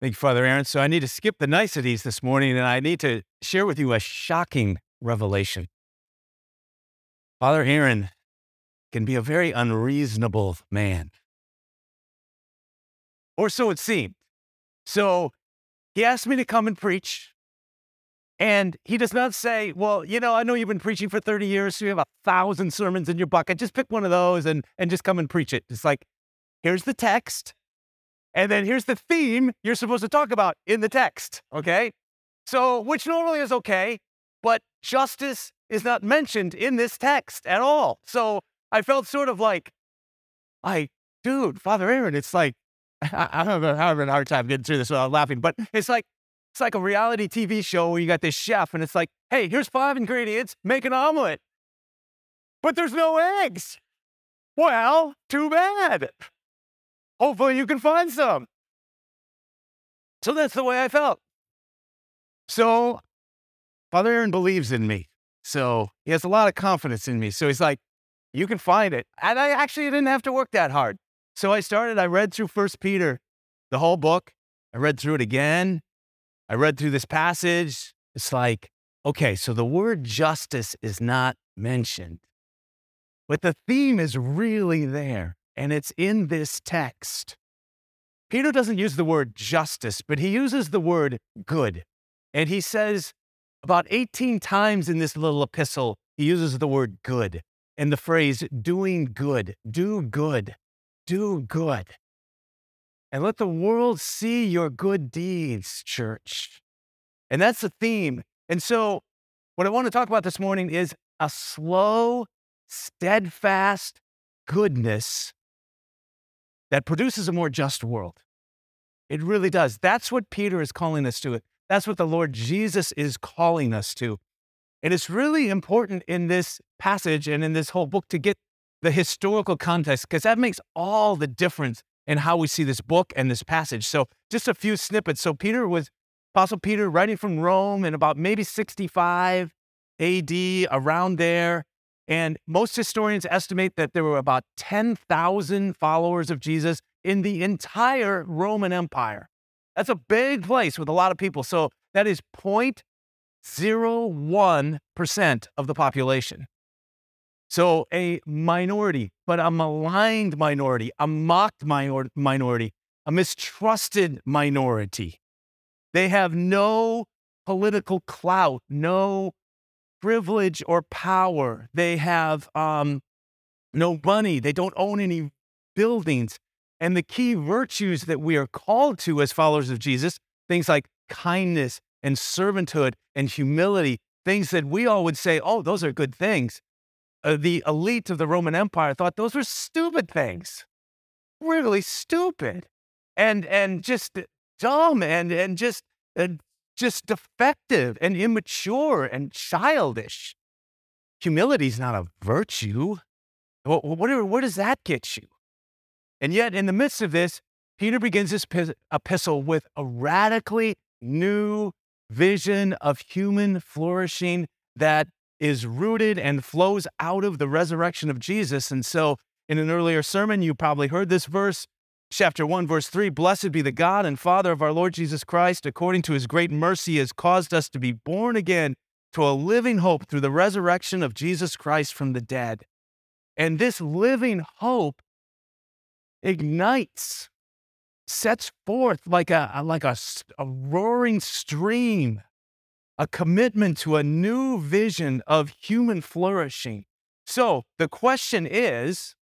Thank you, Father Aaron. So I need to skip the niceties this morning and I need to share with you a shocking revelation. Father Aaron can be a very unreasonable man. Or so it seemed. So he asked me to come and preach. And he does not say, Well, you know, I know you've been preaching for 30 years, so you have a thousand sermons in your bucket. Just pick one of those and, and just come and preach it. It's like, here's the text. And then here's the theme you're supposed to talk about in the text. Okay. So, which normally is okay, but justice is not mentioned in this text at all. So I felt sort of like, I, dude, Father Aaron, it's like, I, don't know I'm having a hard time getting through this without laughing, but it's like, it's like a reality TV show where you got this chef and it's like, hey, here's five ingredients, make an omelet. But there's no eggs. Well, too bad. Hopefully you can find some. So that's the way I felt. So Father Aaron believes in me. So he has a lot of confidence in me. So he's like, you can find it. And I actually didn't have to work that hard. So I started, I read through First Peter, the whole book. I read through it again. I read through this passage. It's like, okay, so the word justice is not mentioned, but the theme is really there, and it's in this text. Peter doesn't use the word justice, but he uses the word good. And he says about 18 times in this little epistle, he uses the word good and the phrase doing good, do good, do good. And let the world see your good deeds, church. And that's the theme. And so, what I want to talk about this morning is a slow, steadfast goodness that produces a more just world. It really does. That's what Peter is calling us to. That's what the Lord Jesus is calling us to. And it's really important in this passage and in this whole book to get the historical context because that makes all the difference in how we see this book and this passage. So, just a few snippets. So, Peter was, Apostle Peter, writing from Rome in about maybe 65 AD, around there. And most historians estimate that there were about 10,000 followers of Jesus in the entire Roman Empire. That's a big place with a lot of people. So that is 0.01% of the population. So a minority, but a maligned minority, a mocked minor- minority, a mistrusted minority. They have no political clout, no privilege or power. They have um, no money. They don't own any buildings. And the key virtues that we are called to as followers of Jesus, things like kindness and servanthood and humility, things that we all would say, oh, those are good things. Uh, the elite of the Roman Empire thought those were stupid things, really stupid, and and just dumb and and just uh, just defective and immature and childish. Humility is not a virtue. What, what, where does that get you? And yet, in the midst of this, Peter begins his epistle with a radically new vision of human flourishing that is rooted and flows out of the resurrection of Jesus. And so, in an earlier sermon, you probably heard this verse, chapter 1, verse 3 Blessed be the God and Father of our Lord Jesus Christ, according to his great mercy, has caused us to be born again to a living hope through the resurrection of Jesus Christ from the dead. And this living hope ignites, sets forth like a, like a, a roaring stream a commitment to a new vision of human flourishing. So the question is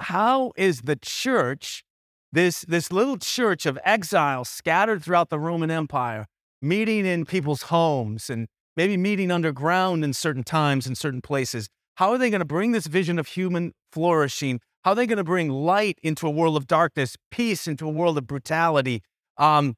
how is the church, this, this little church of exiles scattered throughout the Roman Empire, meeting in people's homes and maybe meeting underground in certain times in certain places, how are they going to bring this vision of human flourishing? How are they going to bring light into a world of darkness, peace into a world of brutality, um,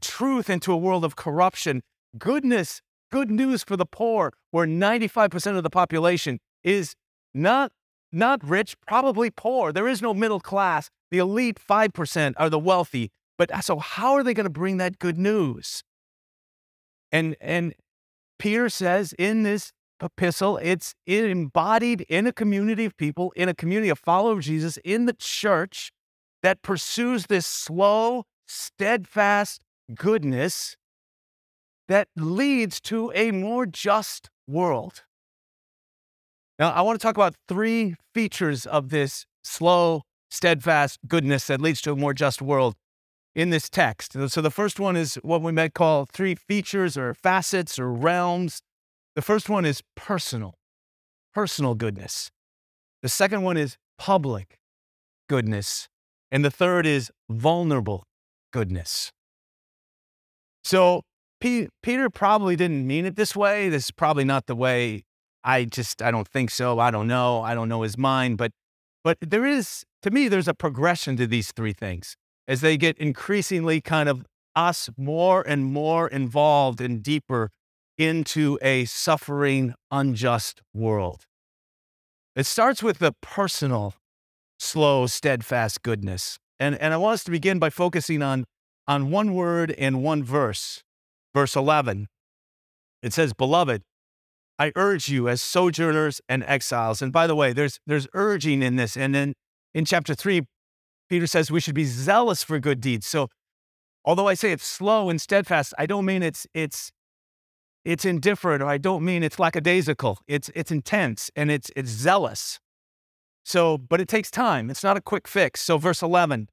truth into a world of corruption? goodness, good news for the poor, where 95% of the population is not, not rich, probably poor. There is no middle class. The elite 5% are the wealthy. But uh, so, how are they going to bring that good news? And, and Peter says in this epistle, it's embodied in a community of people, in a community of followers of Jesus, in the church that pursues this slow, steadfast goodness that leads to a more just world. Now, I want to talk about three features of this slow, steadfast goodness that leads to a more just world in this text. So, the first one is what we might call three features or facets or realms. The first one is personal, personal goodness. The second one is public goodness. And the third is vulnerable goodness. So, P- Peter probably didn't mean it this way. This is probably not the way I just, I don't think so. I don't know. I don't know his mind. But, but there is, to me, there's a progression to these three things as they get increasingly kind of us more and more involved and deeper into a suffering, unjust world. It starts with the personal, slow, steadfast goodness. And, and I want us to begin by focusing on, on one word and one verse. Verse 11. It says, Beloved, I urge you as sojourners and exiles. And by the way, there's, there's urging in this. And then in chapter 3, Peter says we should be zealous for good deeds. So although I say it's slow and steadfast, I don't mean it's, it's it's indifferent or I don't mean it's lackadaisical. It's it's intense and it's it's zealous. So, but it takes time. It's not a quick fix. So verse 11,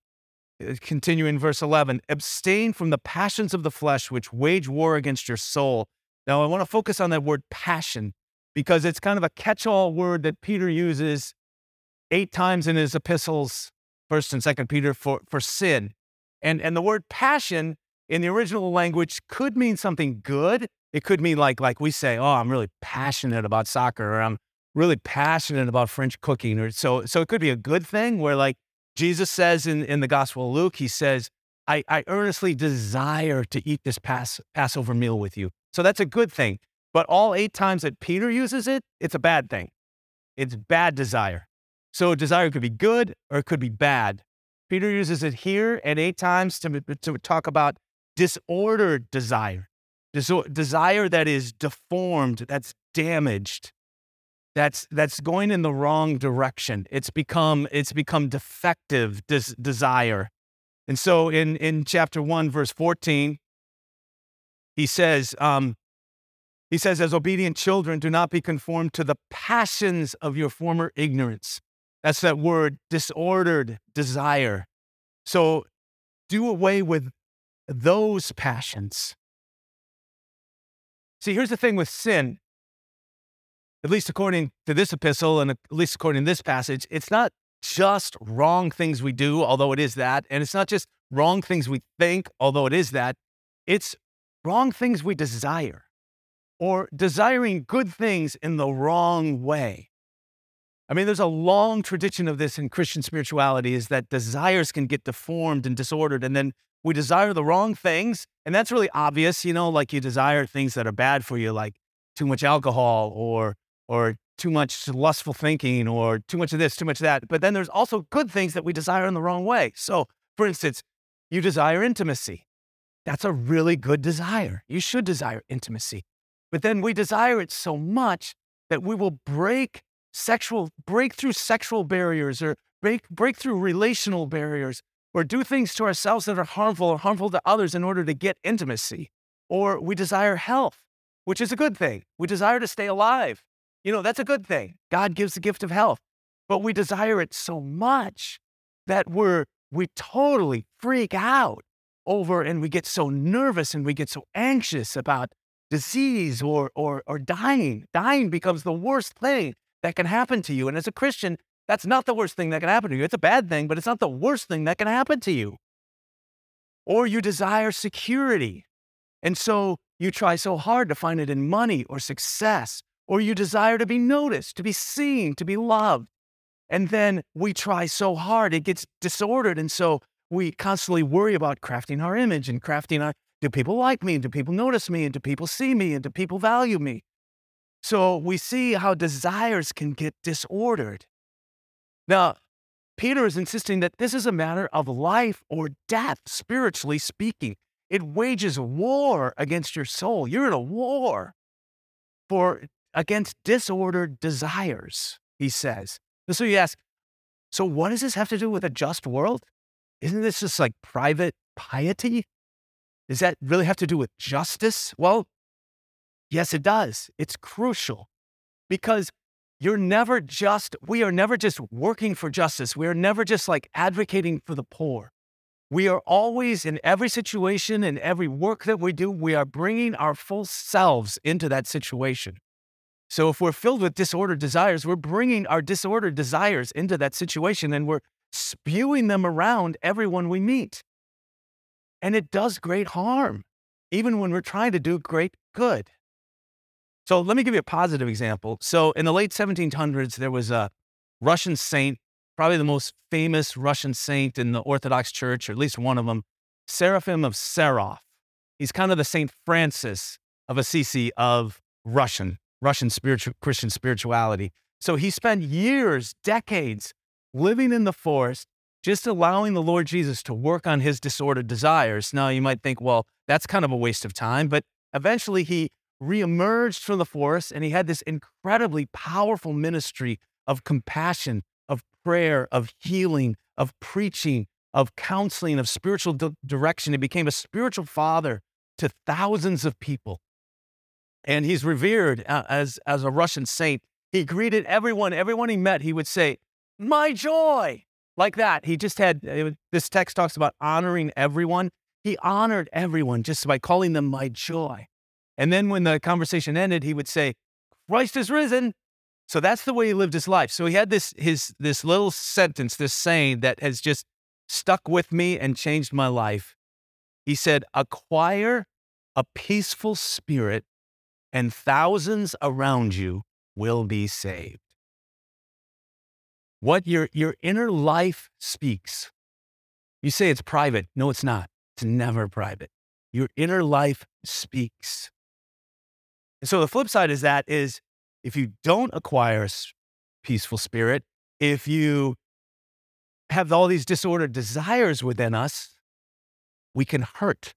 uh, continuing verse 11, abstain from the passions of the flesh which wage war against your soul. Now, I want to focus on that word passion because it's kind of a catch-all word that Peter uses eight times in his epistles, first and second Peter for for sin. And and the word passion in the original language could mean something good it could mean like like we say, oh, I'm really passionate about soccer, or I'm really passionate about French cooking, or so so it could be a good thing where like Jesus says in, in the Gospel of Luke, he says, I, I earnestly desire to eat this Pass, Passover meal with you. So that's a good thing. But all eight times that Peter uses it, it's a bad thing. It's bad desire. So desire could be good or it could be bad. Peter uses it here and eight times to, to talk about disordered desire desire that is deformed, that's damaged, that's that's going in the wrong direction. It's become it's become defective des- desire. And so in in chapter 1 verse 14 he says um, he says as obedient children do not be conformed to the passions of your former ignorance. That's that word disordered desire. So do away with those passions See, here's the thing with sin, at least according to this epistle and at least according to this passage, it's not just wrong things we do, although it is that. And it's not just wrong things we think, although it is that. It's wrong things we desire or desiring good things in the wrong way. I mean, there's a long tradition of this in Christian spirituality is that desires can get deformed and disordered, and then we desire the wrong things. And that's really obvious, you know, like you desire things that are bad for you, like too much alcohol or or too much lustful thinking or too much of this, too much of that. But then there's also good things that we desire in the wrong way. So, for instance, you desire intimacy. That's a really good desire. You should desire intimacy. But then we desire it so much that we will break sexual break through sexual barriers or break break through relational barriers or do things to ourselves that are harmful or harmful to others in order to get intimacy. Or we desire health, which is a good thing. We desire to stay alive. You know, that's a good thing. God gives the gift of health. But we desire it so much that we're we totally freak out over and we get so nervous and we get so anxious about disease or or or dying. Dying becomes the worst thing that can happen to you. And as a Christian, that's not the worst thing that can happen to you. It's a bad thing, but it's not the worst thing that can happen to you. Or you desire security. And so you try so hard to find it in money or success, or you desire to be noticed, to be seen, to be loved. And then we try so hard, it gets disordered. And so we constantly worry about crafting our image and crafting our do people like me? And do people notice me? And do people see me? And do people value me? So we see how desires can get disordered. Now, Peter is insisting that this is a matter of life or death, spiritually speaking. It wages war against your soul. You're in a war for against disordered desires, he says. So you ask, so what does this have to do with a just world? Isn't this just like private piety? Does that really have to do with justice? Well, yes, it does. It's crucial because you're never just, we are never just working for justice. We are never just like advocating for the poor. We are always in every situation and every work that we do, we are bringing our full selves into that situation. So if we're filled with disordered desires, we're bringing our disordered desires into that situation and we're spewing them around everyone we meet. And it does great harm, even when we're trying to do great good. So let me give you a positive example. So in the late 1700s, there was a Russian saint, probably the most famous Russian saint in the Orthodox Church, or at least one of them, Seraphim of Sarov. He's kind of the Saint Francis of Assisi of Russian, Russian spiritual, Christian spirituality. So he spent years, decades living in the forest, just allowing the Lord Jesus to work on his disordered desires. Now, you might think, well, that's kind of a waste of time, but eventually he reemerged from the forest and he had this incredibly powerful ministry of compassion, of prayer, of healing, of preaching, of counseling, of spiritual di- direction. He became a spiritual father to thousands of people. And he's revered uh, as, as a Russian saint. He greeted everyone, everyone he met, he would say, My joy, like that. He just had this text talks about honoring everyone. He honored everyone just by calling them my joy. And then when the conversation ended, he would say, Christ is risen. So that's the way he lived his life. So he had this his this little sentence, this saying that has just stuck with me and changed my life. He said, acquire a peaceful spirit, and thousands around you will be saved. What your, your inner life speaks. You say it's private. No, it's not. It's never private. Your inner life speaks. And so the flip side is that is if you don't acquire a peaceful spirit, if you have all these disordered desires within us, we can hurt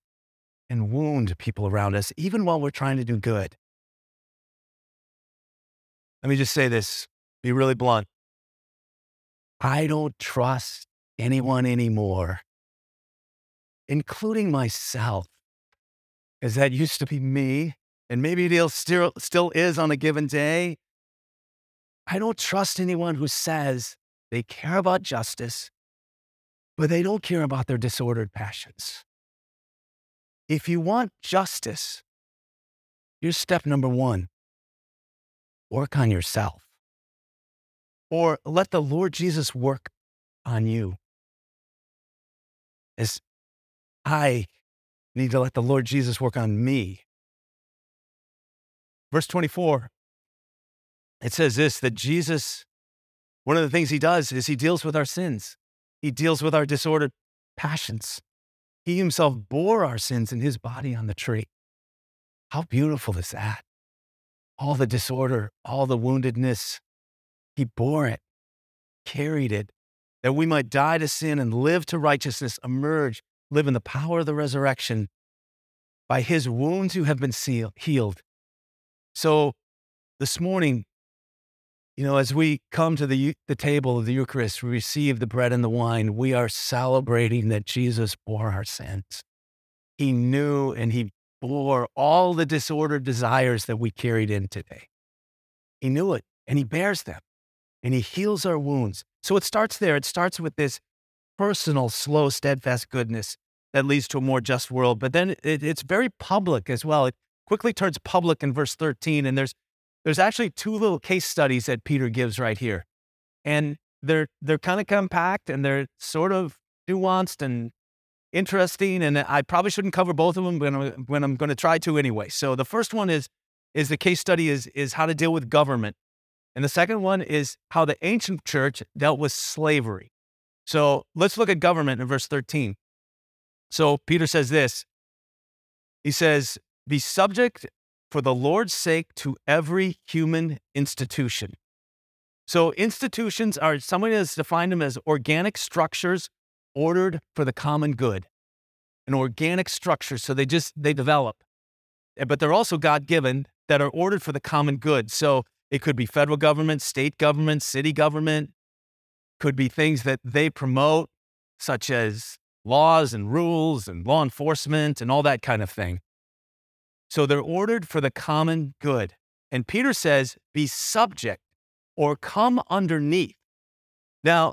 and wound people around us, even while we're trying to do good. Let me just say this, be really blunt. I don't trust anyone anymore, including myself, as that used to be me and maybe it still, still is on a given day. I don't trust anyone who says they care about justice, but they don't care about their disordered passions. If you want justice, here's step number one work on yourself, or let the Lord Jesus work on you. As I need to let the Lord Jesus work on me Verse 24, it says this that Jesus, one of the things he does is he deals with our sins, he deals with our disordered passions. He himself bore our sins in his body on the tree. How beautiful is that? All the disorder, all the woundedness, he bore it, carried it, that we might die to sin and live to righteousness, emerge, live in the power of the resurrection. By his wounds you have been sealed, healed. So this morning, you know, as we come to the, the table of the Eucharist, we receive the bread and the wine, we are celebrating that Jesus bore our sins. He knew and he bore all the disordered desires that we carried in today. He knew it and he bears them and he heals our wounds. So it starts there. It starts with this personal, slow, steadfast goodness that leads to a more just world. But then it, it's very public as well. It quickly turns public in verse 13. And there's, there's actually two little case studies that Peter gives right here. And they're, they're kind of compact and they're sort of nuanced and interesting. And I probably shouldn't cover both of them when I'm, when I'm going to try to anyway. So the first one is, is the case study is, is how to deal with government. And the second one is how the ancient church dealt with slavery. So let's look at government in verse 13. So Peter says this He says, be subject for the Lord's sake to every human institution. So, institutions are, somebody has defined them as organic structures ordered for the common good. An organic structure, so they just, they develop. Eh, but they're also God given that are ordered for the common good. So, it could be federal government, state government, city government, could be things that they promote, such as laws and rules and law enforcement and all that kind of thing. So they're ordered for the common good. And Peter says, be subject or come underneath. Now,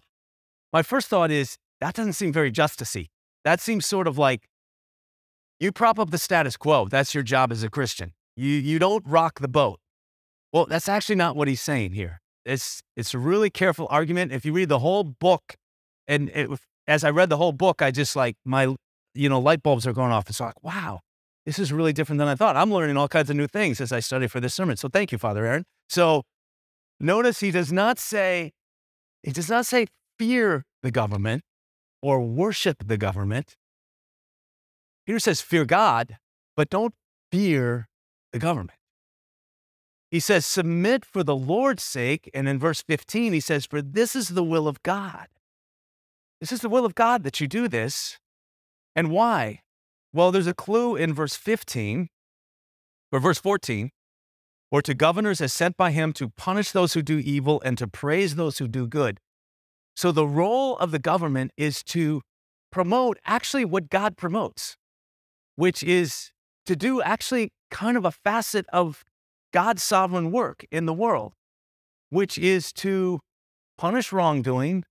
my first thought is that doesn't seem very justicey. That seems sort of like you prop up the status quo. That's your job as a Christian. You, you don't rock the boat. Well, that's actually not what he's saying here. It's, it's a really careful argument. If you read the whole book, and it, as I read the whole book, I just like my, you know, light bulbs are going off. It's like, wow, this is really different than I thought. I'm learning all kinds of new things as I study for this sermon. So thank you, Father Aaron. So notice he does not say, he does not say fear the government or worship the government. Peter says fear God, but don't fear the government. He says submit for the Lord's sake. And in verse 15, he says, for this is the will of God this is the will of God that you do this. And why? Well, there's a clue in verse 15 or verse 14 or to governors as sent by him to punish those who do evil and to praise those who do good. So the role of the government is to promote actually what God promotes, which is to do actually kind of a facet of God's sovereign work in the world, which is to punish wrongdoing,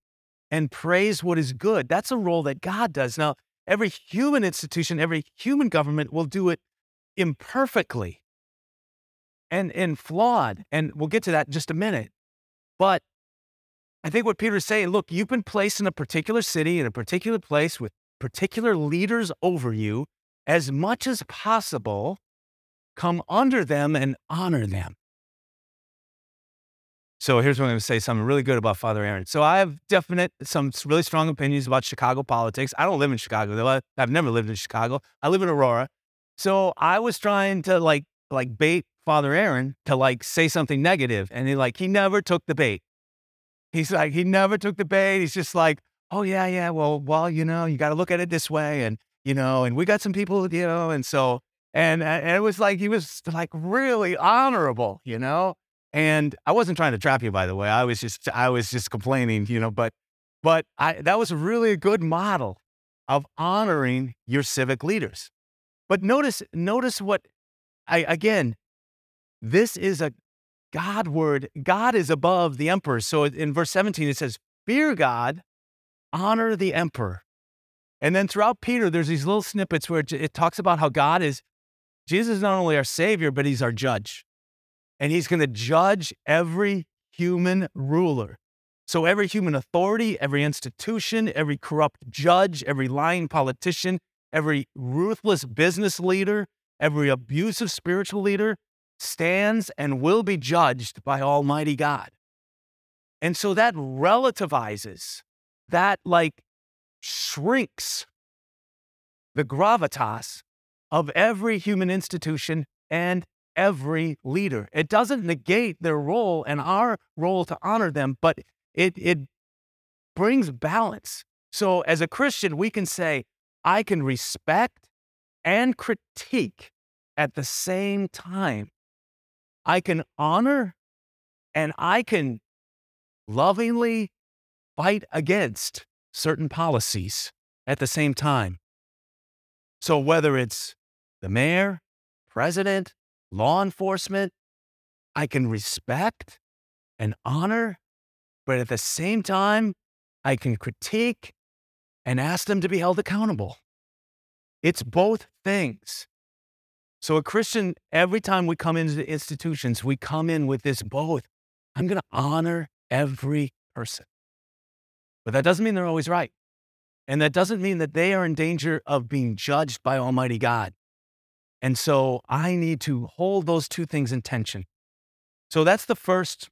and praise what is good. That's a role that God does. Now, every human institution, every human government will do it imperfectly and, and flawed. And we'll get to that in just a minute. But I think what Peter's saying look, you've been placed in a particular city, in a particular place with particular leaders over you. As much as possible, come under them and honor them. So here's what I'm going to say something really good about Father Aaron. So I have definite, some really strong opinions about Chicago politics. I don't live in Chicago though. I've never lived in Chicago. I live in Aurora. So I was trying to like, like bait Father Aaron to like say something negative, and he like he never took the bait. He's like he never took the bait. He's just like, oh yeah, yeah. Well, well, you know, you got to look at it this way, and you know, and we got some people, you know, and so and uh, and it was like he was like really honorable, you know. And I wasn't trying to trap you, by the way. I was just I was just complaining, you know. But but I that was really a good model of honoring your civic leaders. But notice notice what I again. This is a God word. God is above the emperor. So in verse 17 it says, "Fear God, honor the emperor." And then throughout Peter, there's these little snippets where it talks about how God is Jesus is not only our savior, but he's our judge and he's going to judge every human ruler. So, every human authority, every institution, every corrupt judge, every lying politician, every ruthless business leader, every abusive spiritual leader stands and will be judged by Almighty God. And so that relativizes, that like shrinks the gravitas of every human institution and every leader. It doesn't negate their role and our role to honor them, but it, it brings balance. So as a Christian, we can say, I can respect and critique at the same time. I can honor and I can lovingly fight against certain policies at the same time. So whether it's the mayor, president, law enforcement, I can respect and honor, but at the same time, I can critique and ask them to be held accountable. It's both things. So, a Christian, every time we come into the institutions, we come in with this both. I'm going to honor every person. But that doesn't mean they're always right. And that doesn't mean that they are in danger of being judged by Almighty God. And so I need to hold those two things in tension. So that's the first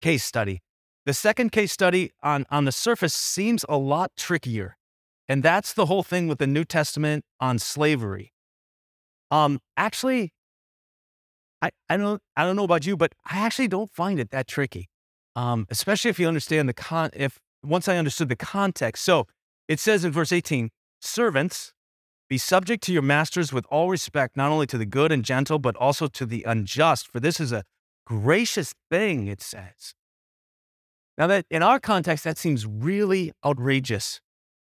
case study. The second case study on, on the surface seems a lot trickier. And that's the whole thing with the New Testament on slavery. Um, actually, I, I don't I don't know about you, but I actually don't find it that tricky. Um, especially if you understand the con if once I understood the context. So it says in verse 18, servants, be subject to your masters with all respect, not only to the good and gentle, but also to the unjust, for this is a gracious thing, it says. Now, that in our context, that seems really outrageous.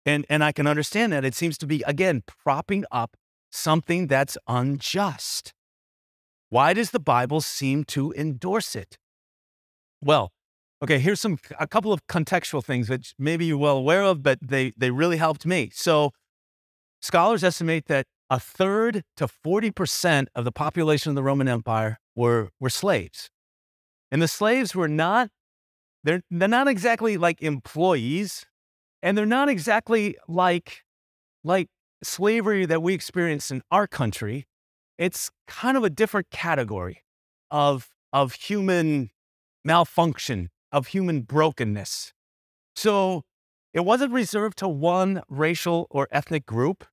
And, and I can understand that. It seems to be, again, propping up something that's unjust. Why does the Bible seem to endorse it? Well, okay, here's some a couple of contextual things which maybe you're well aware of, but they they really helped me. So scholars estimate that a third to 40% of the population of the Roman Empire were, were slaves. And the slaves were not, they're, they're not exactly like employees, and they're not exactly like, like slavery that we experience in our country. It's kind of a different category of, of human malfunction, of human brokenness. So it wasn't reserved to one racial or ethnic group.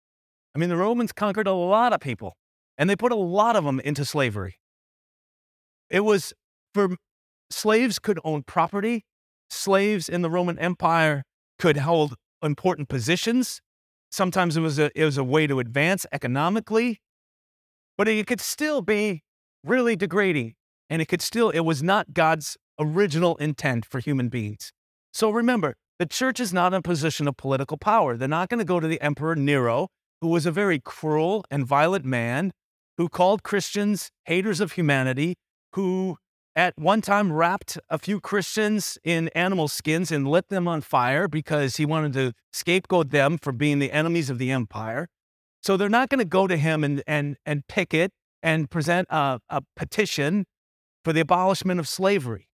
I mean, the Romans conquered a lot of people and they put a lot of them into slavery. It was for slaves could own property, slaves in the Roman Empire could hold important positions. Sometimes it was a, it was a way to advance economically, but it could still be really degrading. And it could still, it was not God's original intent for human beings. So remember, the church is not in a position of political power. They're not going to go to the Emperor Nero who was a very cruel and violent man who called Christians haters of humanity, who at one time wrapped a few Christians in animal skins and lit them on fire because he wanted to scapegoat them for being the enemies of the empire. So they're not going to go to him and, and, and picket and present a, a petition for the abolishment of slavery.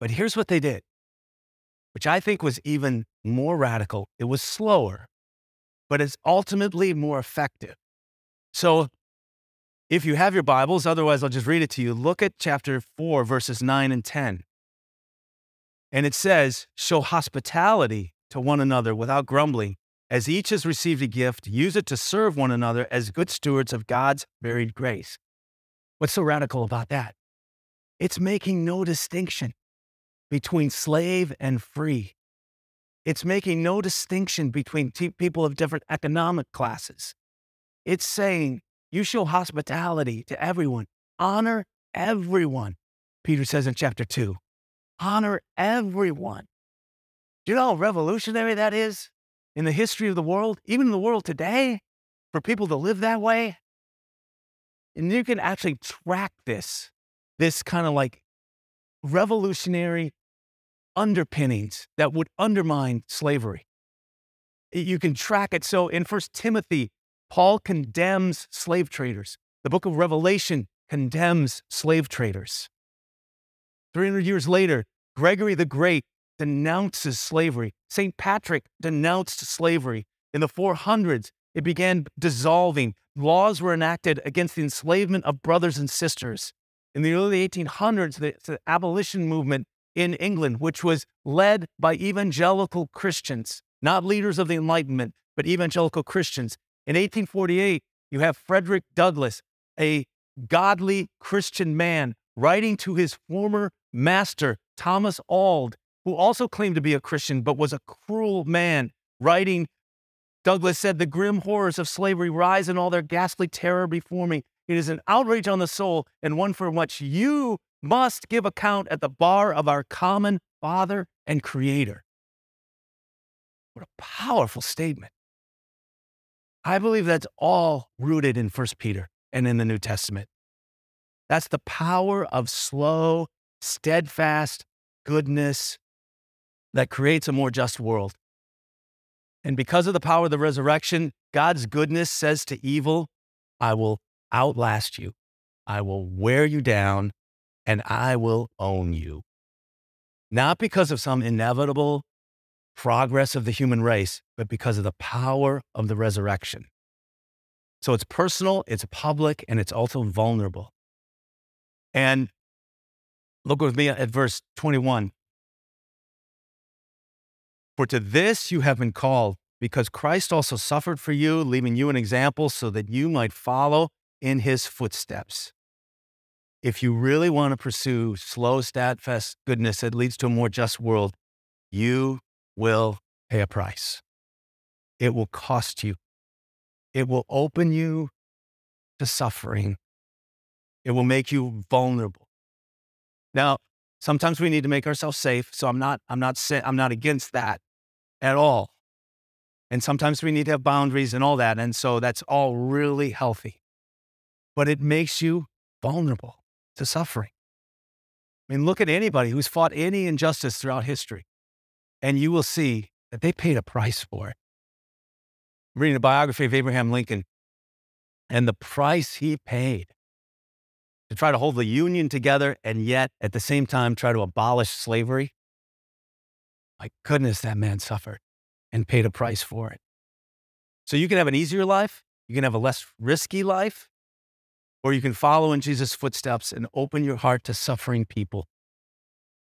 But here's what they did, which I think was even more radical. It was slower, but it's ultimately more effective. So if you have your Bibles, otherwise I'll just read it to you. Look at chapter 4, verses 9 and 10. And it says, Show hospitality to one another without grumbling. As each has received a gift, use it to serve one another as good stewards of God's varied grace. What's so radical about that? It's making no distinction between slave and free. It's making no distinction between t- people of different economic classes. It's saying you show hospitality to everyone, honor everyone. Peter says in chapter 2 honor everyone. Do you know how revolutionary that is in the history of the world, even in the world today, for people to live that way? And you can actually track this, this kind of like revolutionary underpinnings that would undermine slavery. You can track it. So in First Timothy, Paul condemns slave traders. The book of Revelation condemns slave traders. 300 years later, Gregory the Great denounces slavery. St. Patrick denounced slavery. In the 400s, it began dissolving. Laws were enacted against the enslavement of brothers and sisters. In the early 1800s, the, the abolition movement in England, which was led by evangelical Christians, not leaders of the Enlightenment, but evangelical Christians. In 1848, you have Frederick Douglass, a godly Christian man, writing to his former master, Thomas Auld, who also claimed to be a Christian but was a cruel man, writing. Douglass said, The grim horrors of slavery rise in all their ghastly terror before me. It is an outrage on the soul and one for which you must give account at the bar of our common Father and Creator. What a powerful statement. I believe that's all rooted in 1 Peter and in the New Testament. That's the power of slow, steadfast goodness that creates a more just world. And because of the power of the resurrection, God's goodness says to evil, I will outlast you. I will wear you down and I will own you. Not because of some inevitable progress of the human race, but because of the power of the resurrection. So it's personal, it's public, and it's also vulnerable. And look with me at verse 21. For to this you have been called, because Christ also suffered for you, leaving you an example so that you might follow in his footsteps if you really want to pursue slow, steadfast goodness that leads to a more just world, you will pay a price. It will cost you. It will open you to suffering. It will make you vulnerable. Now, sometimes we need to make ourselves safe, so I'm not I'm not I'm not against that at all. And sometimes we need to have boundaries and all that. And so that's all really healthy. But it makes you vulnerable to suffering. I mean, look at anybody who's fought any injustice throughout history, and you will see that they paid a price for it. I'm reading a biography of Abraham Lincoln, and the price he paid to try to hold the Union together and yet at the same time try to abolish slavery. My goodness, that man suffered and paid a price for it. So you can have an easier life, you can have a less risky life, or you can follow in Jesus' footsteps and open your heart to suffering people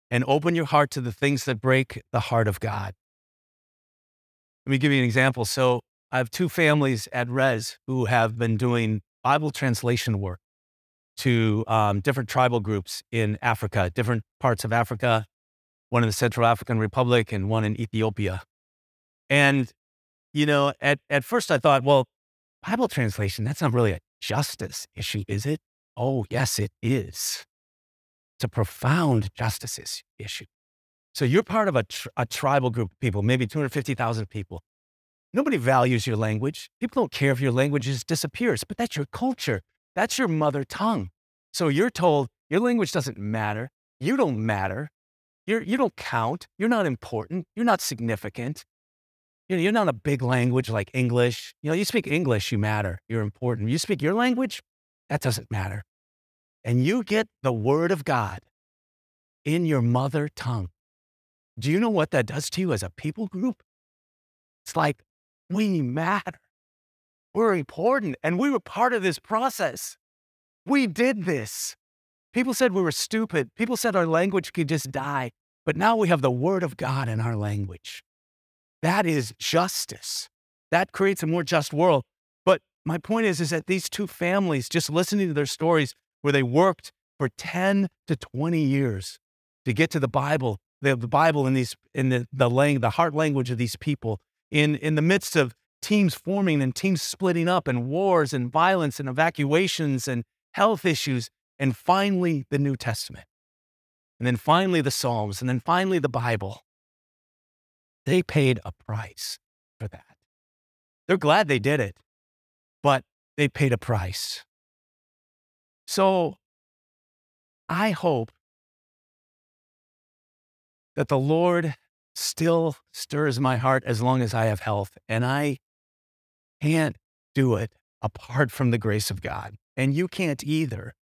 and open your heart to the things that break the heart of God. Let me give you an example. So I have two families at Res who have been doing Bible translation work to um, different tribal groups in Africa, different parts of Africa, one in the Central African Republic and one in Ethiopia. And, you know, at, at first I thought, well, Bible translation, that's not really a justice issue, is it? Oh, yes, it is. It's a profound justice issue. So you're part of a, tr- a tribal group of people, maybe 250,000 people. Nobody values your language. People don't care if your language just disappears, but that's your culture. That's your mother tongue. So you're told your language doesn't matter. You don't matter. You're, you don't count. You're not important. You're not significant. You know, you're not a big language like English. You know, you speak English, you matter. You're important. You speak your language, that doesn't matter. And you get the word of God in your mother tongue. Do you know what that does to you as a people group? It's like, we matter. We're important. And we were part of this process. We did this. People said we were stupid. People said our language could just die. But now we have the word of God in our language. That is justice. That creates a more just world. But my point is, is that these two families, just listening to their stories where they worked for 10 to 20 years to get to the Bible, the, the Bible in these in the, the lang- the heart language of these people, in, in the midst of teams forming and teams splitting up and wars and violence and evacuations and health issues. And finally, the New Testament. And then finally, the Psalms. And then finally, the Bible. They paid a price for that. They're glad they did it, but they paid a price. So I hope that the Lord still stirs my heart as long as I have health. And I can't do it apart from the grace of God. And you can't either.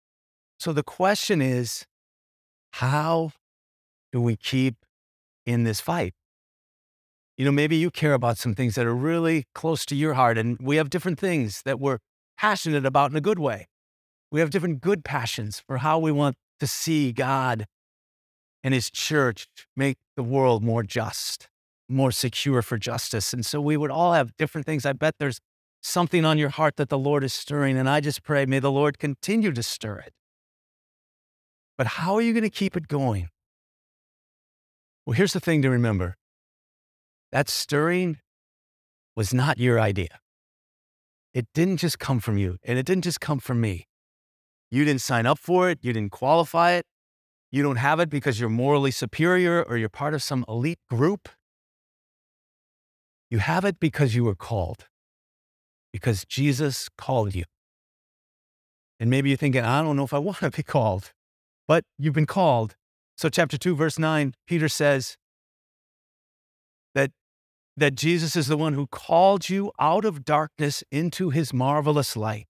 So the question is how do we keep in this fight? You know, maybe you care about some things that are really close to your heart, and we have different things that we're passionate about in a good way. We have different good passions for how we want to see God and His church make the world more just more secure for justice. And so we would all have different things. I bet there's something on your heart that the Lord is stirring. And I just pray, may the Lord continue to stir it. But how are you going to keep it going? Well, here's the thing to remember that stirring was not your idea. It didn't just come from you, and it didn't just come from me. You didn't sign up for it, you didn't qualify it. You don't have it because you're morally superior or you're part of some elite group. You have it because you were called, because Jesus called you. And maybe you're thinking, I don't know if I want to be called, but you've been called. So, chapter 2, verse 9, Peter says that Jesus is the one who called you out of darkness into his marvelous light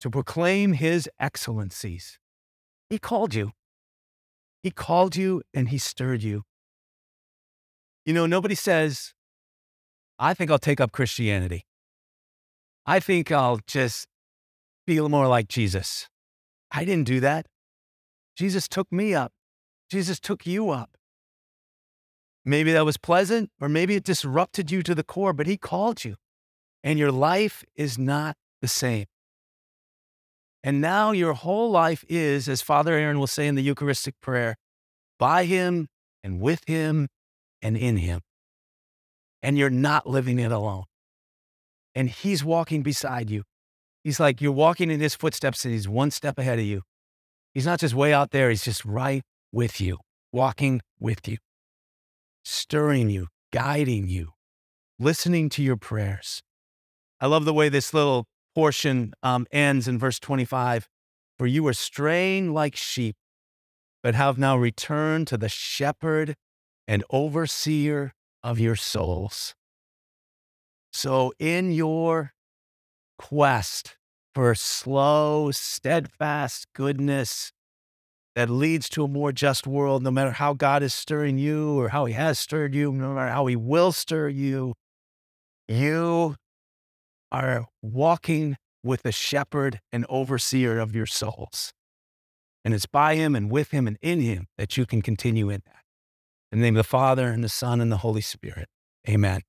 to proclaim his excellencies. He called you. He called you and he stirred you. You know, nobody says, I think I'll take up Christianity. I think I'll just feel more like Jesus. I didn't do that. Jesus took me up. Jesus took you up. Maybe that was pleasant, or maybe it disrupted you to the core, but He called you, and your life is not the same. And now your whole life is, as Father Aaron will say in the Eucharistic prayer, by Him and with Him and in Him and you're not living it alone. And he's walking beside you. He's like, you're walking in his footsteps and he's one step ahead of you. He's not just way out there, he's just right with you, walking with you, stirring you, guiding you, listening to your prayers. I love the way this little portion um, ends in verse 25. For you were straying like sheep, but have now returned to the shepherd and overseer of your souls. So, in your quest for slow, steadfast goodness that leads to a more just world, no matter how God is stirring you or how He has stirred you, no matter how He will stir you, you are walking with the shepherd and overseer of your souls. And it's by Him and with Him and in Him that you can continue in that. In the name of the Father and the Son and the Holy Spirit. Amen.